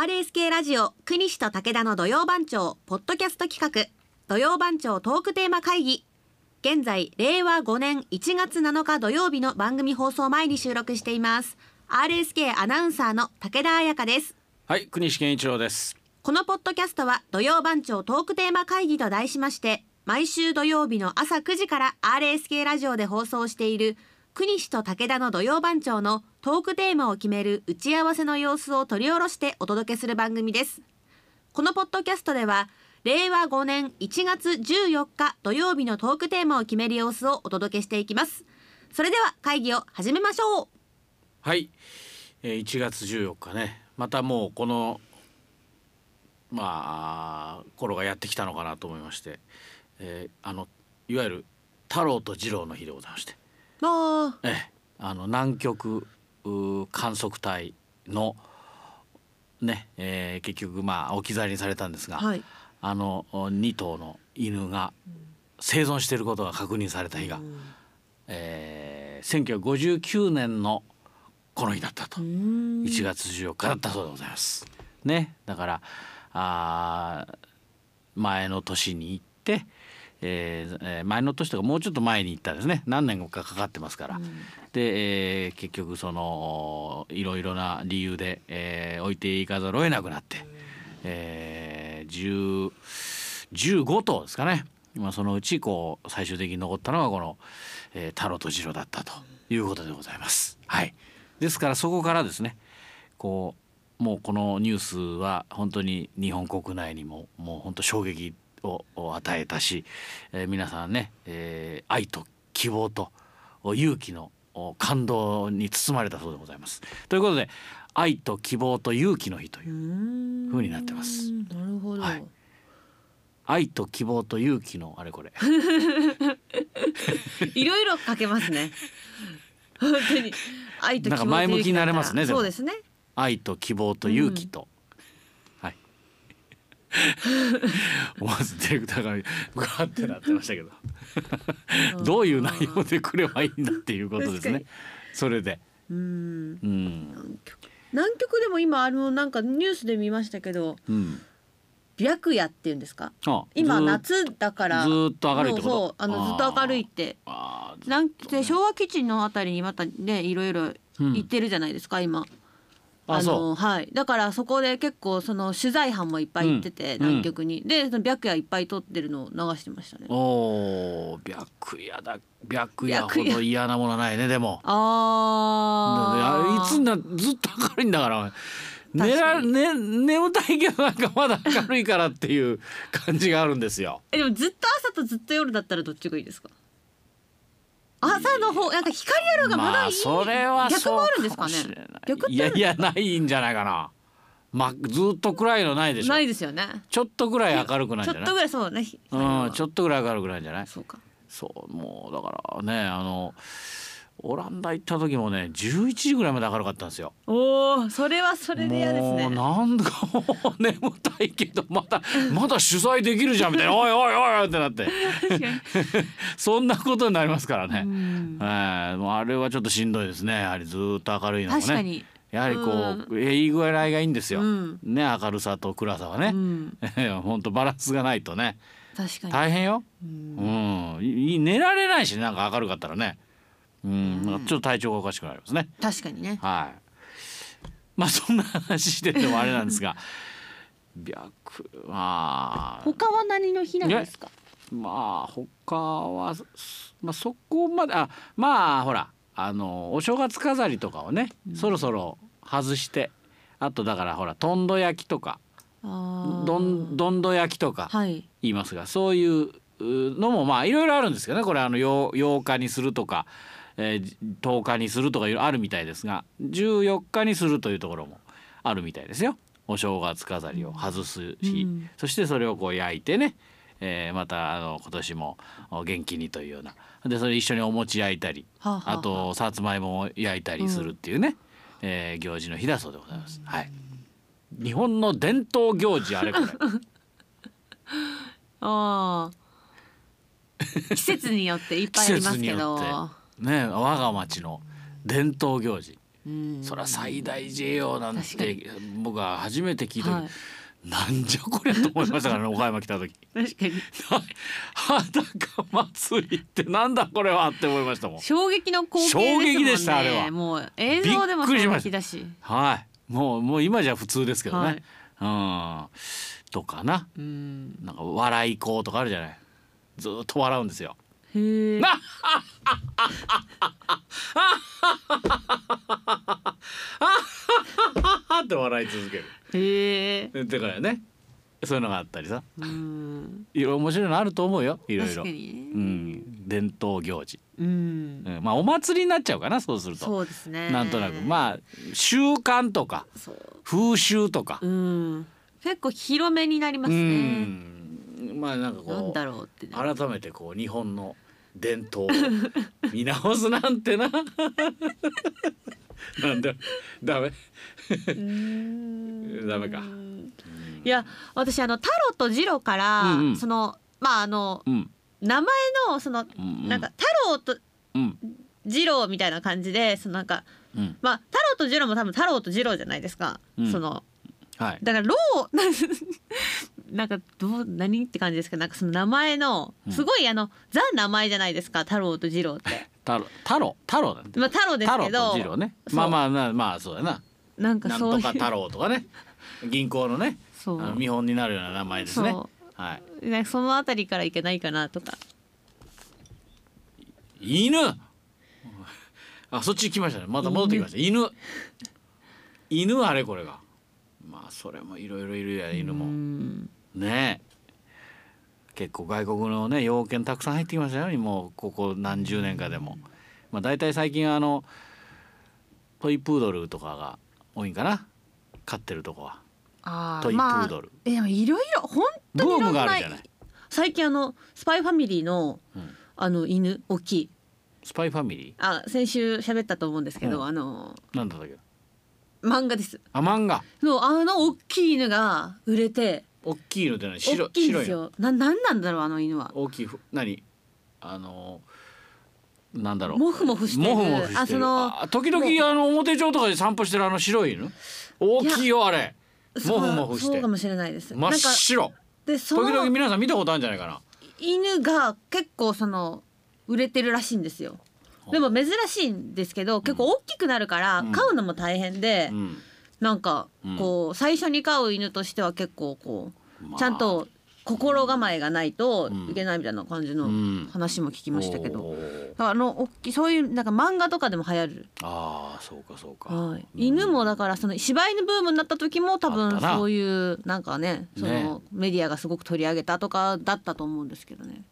RSK ラジオ国西と武田の土曜番長ポッドキャスト企画。土曜番長トークテーマ会議。現在令和5年1月7日土曜日の番組放送前に収録しています。RSK アナウンサーの武田彩香です。はい国西健一郎です。このポッドキャストは土曜番長トークテーマ会議と題しまして毎週土曜日の朝9時から RSK ラジオで放送している国西と武田の土曜番長のトークテーマを決める打ち合わせの様子を取り下ろしてお届けする番組です。このポッドキャストでは令和5年1月14日土曜日のトークテーマを決める様子をお届けしていきます。それでは会議を始めましょう。はい、えー、1月14日ね。またもうこのまあ頃がやってきたのかなと思いまして、えー、あのいわゆる太郎と次郎の日でございまして。あええ、あの南極う観測隊のね、えー、結局まあ置き去りにされたんですが、はい。あの2頭の犬が生存していることが確認された日が、えー、1959年のこの日だったと。1月14日だったそうでございます。ね、だからあー前の年に行って、えーえー前の年とかもうちょっと前に行ったんですね。何年かかかってますから、で、えー結局そのいろいろな理由で、えー置いていかざるを得なくなって、えー、10 15頭ですかね、まあ、そのうちこう最終的に残ったのがこの、えー、太郎と次郎だったということでございます。はい、ですからそこからですねこうもうこのニュースは本当に日本国内にももう本当衝撃をを与えたし、えー皆さんね、えー愛と希望とお勇気のお感動に包まれたそうでございます。ということで愛と希望と勇気の日という風になってます。なるほど、はい愛と希望と勇気のあれこれ いろいろかけますね。本当に愛と希望となんか前向きになれますねそうですね。愛と希望と勇気と、はい 思わずディレクターがグワってなってましたけど。どういう内容でくればいいんだっていうことですね。それで。うん。うん。南極。でも今あのなんかニュースで見ましたけど、うん。白夜っていうんですか？あ今夏だから。ずーっと明るいそうあのずっと明るいって。なんで昭和基地のあたりにまたねいろいろ行ってるじゃないですか、今。あそのはい。だからそこで結構その取材班もいっぱい行ってて、うん。南極に、でその白夜いっぱい撮ってるのを流してましたね。うおー白夜だ。白夜ほど嫌なものないねでも。あー。いつになずっと明るいんだから寝ら、ね、眠たいけどなんかまだ明るいからっていう感じがあるんですよ。えでもずっと朝とずっと夜だったらどっちがいいですか？朝の方なんか光ある方がまだいい、あそれは逆もあるんですかね？い。やいやないんじゃないかな。まずっと暗いのないでしょ。ないですよね。ちょっとぐらい明るくないんじゃない？ちょっとぐらいそうね。うんちょっっとぐらい明るくないんじゃない？そうか。そうもうだからねあのオランダ行った時もね11時ぐらいまで明るかったんですよ。おおそれはそれで嫌ですもうねなんかもう眠たいけどまだ まだ取材できるじゃんみたいな「おいおいおい!」ってなって そんなことになりますからね。うんはいもうあれはちょっとしんどいですねやはりずーっと明るいのもね。確かにやはりこう、えいい具合がいいんですよ。うんね明るさと暗さはね。うん 本当バランスがないとね確かに大変よ。うんうん、寝られないしなんか明るかったらね。うん、なんかちょっと体調がおかしくなりますね。確かにね。はい。まあそんな話しててもあれなんですが、白まあ。他は何の日なんですか？まあ他はまあそこまであまあほらあのお正月飾りとかをね、そろそろ外してあとだからほらとんど焼きとかどんどんど焼きとかはい。言いますがそういううのもまあいろいろあるんですけどね。これあの 8, 8日にするとか、えー、10日にするとかいあるみたいですが14日にするというところもあるみたいですよ。お正月飾りを外す日、うん。そしてそれをこう焼いてね、えーまたあの今年もお元気にというような。でそれ一緒にお餅焼いたりはあはあはあ。あとさつまいもを焼いたりするっていうね、えー行事の日だそうでございます。はい。日本の伝統行事あれこれ。ああ 季節によっていっぱいありますけど。季節によね我が町の伝統行事。うん。それは最大 JO なんて僕は初めて聞いた時、はい。なんじゃこりゃと思いましたからね岡山来た時。確かに。裸祭りってなんだこれはって思いましたもん。衝撃の光景ですもんね。衝撃でしたあれは。もう映像でも衝撃だし。はい。もうもう今じゃ普通ですけどね、はい。うん。とかな。うん。なんか笑い子とかあるじゃない。ずーっと笑うんですよへえって笑い続けるへえだからねそういうのがあったりさうんいろいろ面白いのあると思うよいろいろうん伝統行事、うんうん、まあお祭りになっちゃうかなそうするとそうですねなんとなくまあ習慣とかそう風習とかうん結構広めになりますねうんまあなんかこうだろうってね。改めてこう日本の伝統を 見直すなんてな。なんだダメ。うん。ダメか。いや私あのタロとジロから、うんうん。そのまああのうん。名前のその、うんなんか太郎とうん。ジローみたいな感じでそのなんかうん。まあ太郎とジローも多分太郎とジローじゃないですか、うん。そのはい。だからロー なんかどう何って感じですけどなんかその名前のうん。すごいあの、ザ名前じゃないですか？太郎とジローって。太郎太郎太郎なんて。まあ太郎です太郎けどと次郎ね。まあまあまあまあそうやな。なんかなんそういう。とか太郎とかね。銀行のね。あそう。の見本になるような名前ですね。そはい。ねそのあたりからいけないかなとか。犬あそっち来ましたね。また戻ってきました。犬犬あれこれが。まあそれもいろいろいるや犬うもんねえ。結構外国のね洋犬たくさん入ってきましたよもうここ何十年かでも。まあ大体最近あのトイプードルとかが多いんかな。飼ってるとこは。あトイプードル、まあ、えでもいろいろ本当にいろんなブームがあるじゃない。最近あのスパイファミリーの、うん。あの犬大きい。スパイファミリあ先週喋ったと思うんですけど、うん。あのーなんだったっけ？漫画です。あ漫画。そうあの大きい犬が売れて大きいのって何？白大きいんです白いの？よななんなんだろうあの犬は。大きいふ何？あのなんだろう。モフモフしてる。モフモフしてる。あそのあ時々あの表町とかで散歩してるあの白い犬。大きいよあれ。そうモフモフして。そうかもしれないです。真っなんか白。でそ時々の皆さん見たことあるんじゃないかな。犬が結構その売れてるらしいんですよ。でも珍しいんですけど結構大きくなるからうん。飼うのも大変で、うんなんかこう最初に飼う犬としては結構こまあ。うちゃんと心構えがないとうん。いけないみたいな感じのうん。話も聞きましたけど、あの大きいそういうなんか漫画とかでも流行る、ああそうかそうか、はい、うん犬もだからその柴犬ブームになった時も多あ分そういうなんかねそね。のメディアがすごく取り上げたとかだったと思うんですけどね。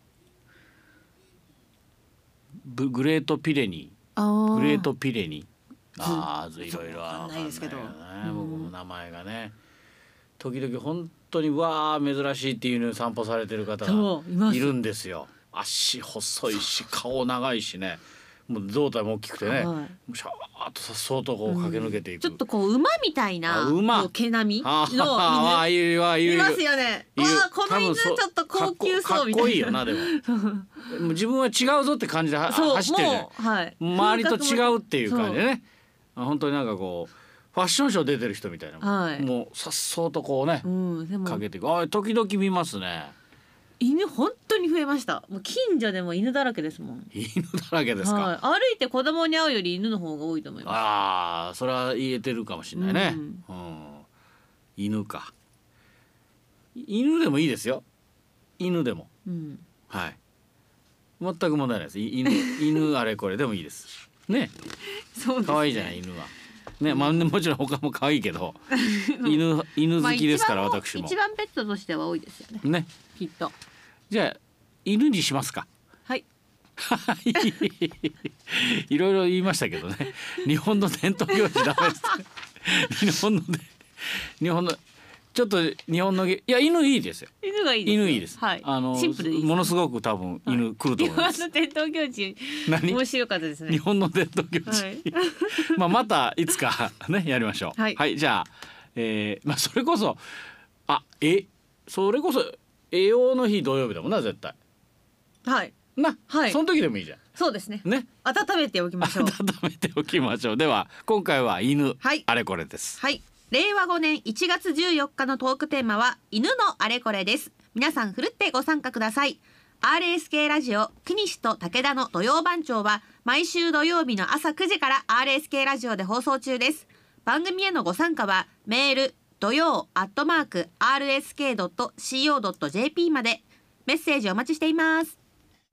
ブグレートピレニ。グレーートピレニ。ーああいろいろわかんないですけど。僕も名前がね。時々本当にわあ珍しいっていうのを散歩されてる方がいるんですよ。足細いし顔長いしね。もう胴体も大きくてね、はい。シャーッとさっそうとこう駆け抜けていく、ちょっとこう馬みたいなあ馬。毛並みあのああいるわいる。犬いますよね。いこの犬ちょっと高級そうみたいな。かっこいいよなでも。自分は違うぞって感じで走ってるはい。周りと違うっていう感じでね。あ本当になんかこうファッションショー出てる人みたいな、はい。もうさっそうとこうね、うんでも。かけていく。あ時々見ますね。犬本当に増えました。もう近所でも犬だらけですもん。犬だらけですか、はい。歩いて子供に会うより犬の方が多いと思いまああそれは言えてるかもしれないね、ううん。ん犬か。犬でもいいですよ。犬でも。す。うん。はい。全く問題ないです。い犬犬あれこれでもいいです。ねそう。可愛いじゃない犬はねまあもちろん他も可愛いけど 犬犬好きですから、まあ私も一番ペットとしては多いですよね。ねきっと。じゃあ犬にしますか？はい。はい いろいろ言いましたけどね日本の伝統行事ダメです日本ので日本のちょっと日本のげいや犬いいですよ。犬がいいですよ。犬いいです、はい。あのシンプルでいい。ものすごく多分犬来ると日思います、本の伝統行事。何？面白かったですね。日本の伝統行事、はい。まあまたいつかねやりましょう。はい。じゃあ、えー、まあそれこそあえそれこそ栄養の日土曜日だもんな絶対。はい。な、はい。その時でもいいじゃそうですね。んね。温めておきましょう。温めておきましょう。では今回は犬、はい。あれこれです。はい令和5年1月14日のトークテーマは犬のあれこれです。皆さんふるってご参加ください。RSK ラジオ国西と武田の土曜番長は毎週土曜日の朝9時から RSK ラジオで放送中です。番組へのご参加はメール土曜アットマーク RSK.CO.JP まで。メッセージお待ちしています。